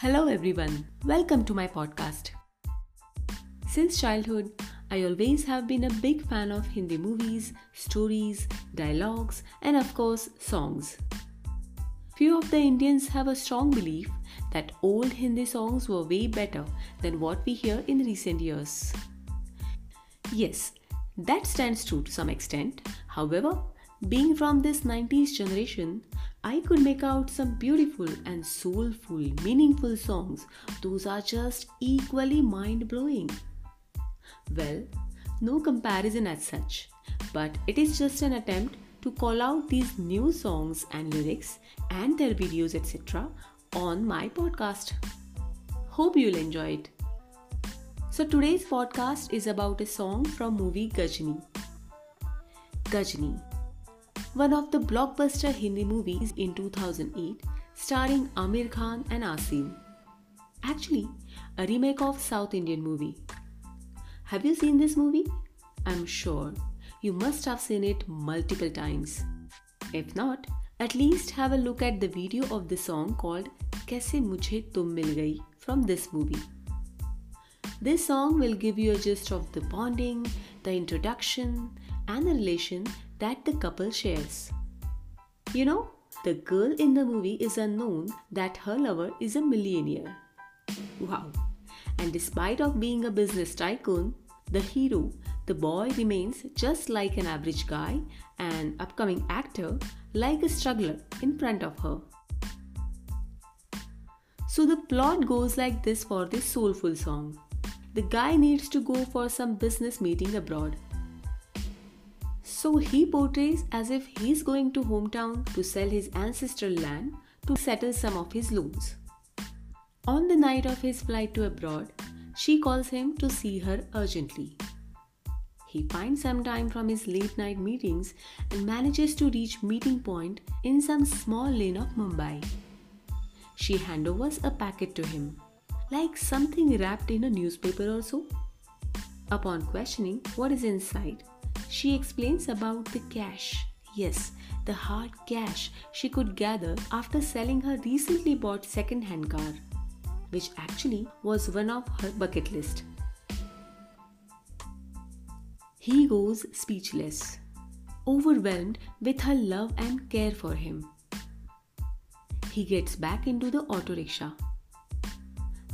Hello, everyone. Welcome to my podcast. Since childhood, I always have been a big fan of Hindi movies, stories, dialogues, and of course, songs. Few of the Indians have a strong belief that old Hindi songs were way better than what we hear in recent years. Yes, that stands true to some extent. However, being from this 90s generation, I could make out some beautiful and soulful, meaningful songs. Those are just equally mind blowing. Well, no comparison as such, but it is just an attempt to call out these new songs and lyrics and their videos, etc., on my podcast. Hope you'll enjoy it. So, today's podcast is about a song from movie Ghajini. Ghajini one of the blockbuster Hindi movies in 2008 starring Aamir Khan and Asin. Actually, a remake of South Indian movie. Have you seen this movie? I'm sure you must have seen it multiple times. If not, at least have a look at the video of the song called Kaise Mujhe Tum Mil Gayi from this movie. This song will give you a gist of the bonding, the introduction, and the relation that the couple shares. You know, the girl in the movie is unknown that her lover is a millionaire. Wow. And despite of being a business tycoon, the hero, the boy remains just like an average guy and upcoming actor like a struggler in front of her. So the plot goes like this for this soulful song. The guy needs to go for some business meeting abroad so he portrays as if he's going to hometown to sell his ancestral land to settle some of his loans. On the night of his flight to abroad, she calls him to see her urgently. He finds some time from his late night meetings and manages to reach meeting point in some small lane of Mumbai. She handovers a packet to him, like something wrapped in a newspaper or so. Upon questioning what is inside, she explains about the cash. Yes, the hard cash she could gather after selling her recently bought second hand car, which actually was one of her bucket list. He goes speechless, overwhelmed with her love and care for him. He gets back into the auto rickshaw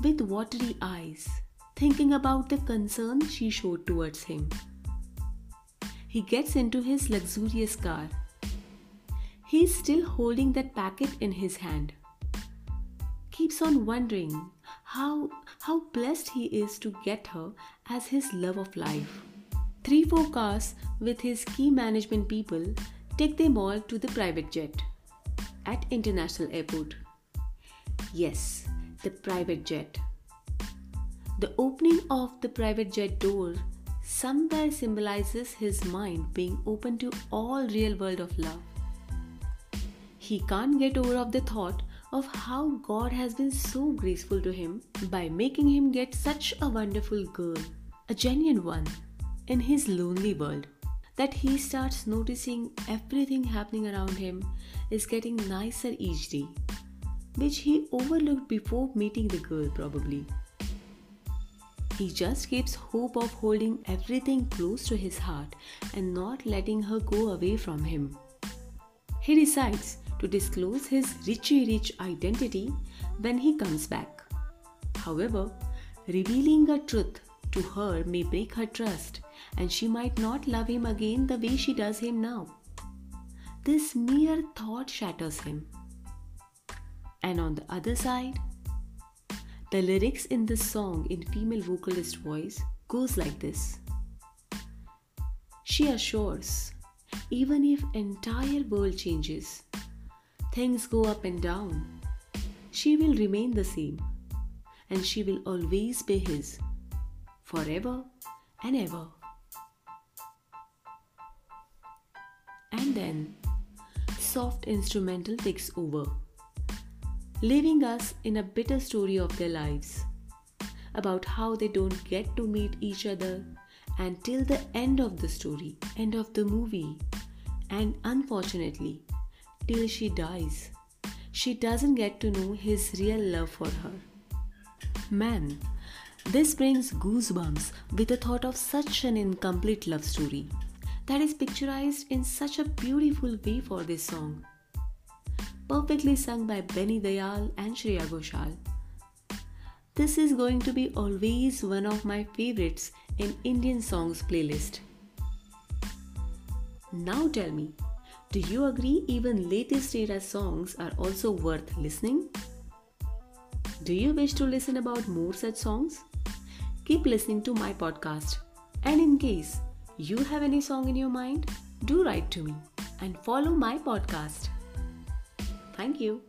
with watery eyes, thinking about the concern she showed towards him. He gets into his luxurious car. He's still holding that packet in his hand. Keeps on wondering how how blessed he is to get her as his love of life. Three four cars with his key management people take them all to the private jet at International Airport. Yes, the private jet. The opening of the private jet door somewhere symbolizes his mind being open to all real world of love. He can't get over of the thought of how God has been so graceful to him by making him get such a wonderful girl, a genuine one, in his lonely world. That he starts noticing everything happening around him is getting nicer each day, which he overlooked before meeting the girl, probably. He just keeps hope of holding everything close to his heart and not letting her go away from him. He decides to disclose his Richie Rich identity when he comes back. However, revealing a truth to her may break her trust and she might not love him again the way she does him now. This mere thought shatters him. And on the other side, the lyrics in this song in female vocalist voice goes like this. She assures, even if entire world changes, things go up and down, she will remain the same and she will always be his forever and ever. And then soft instrumental takes over leaving us in a bitter story of their lives about how they don't get to meet each other until the end of the story, end of the movie, and unfortunately, till she dies. She doesn't get to know his real love for her. Man, this brings goosebumps with the thought of such an incomplete love story that is picturized in such a beautiful way for this song. Perfectly sung by Benny Dayal and Shreya Ghoshal. This is going to be always one of my favorites in Indian songs playlist. Now tell me, do you agree even latest era songs are also worth listening? Do you wish to listen about more such songs? Keep listening to my podcast. And in case you have any song in your mind, do write to me and follow my podcast. Thank you.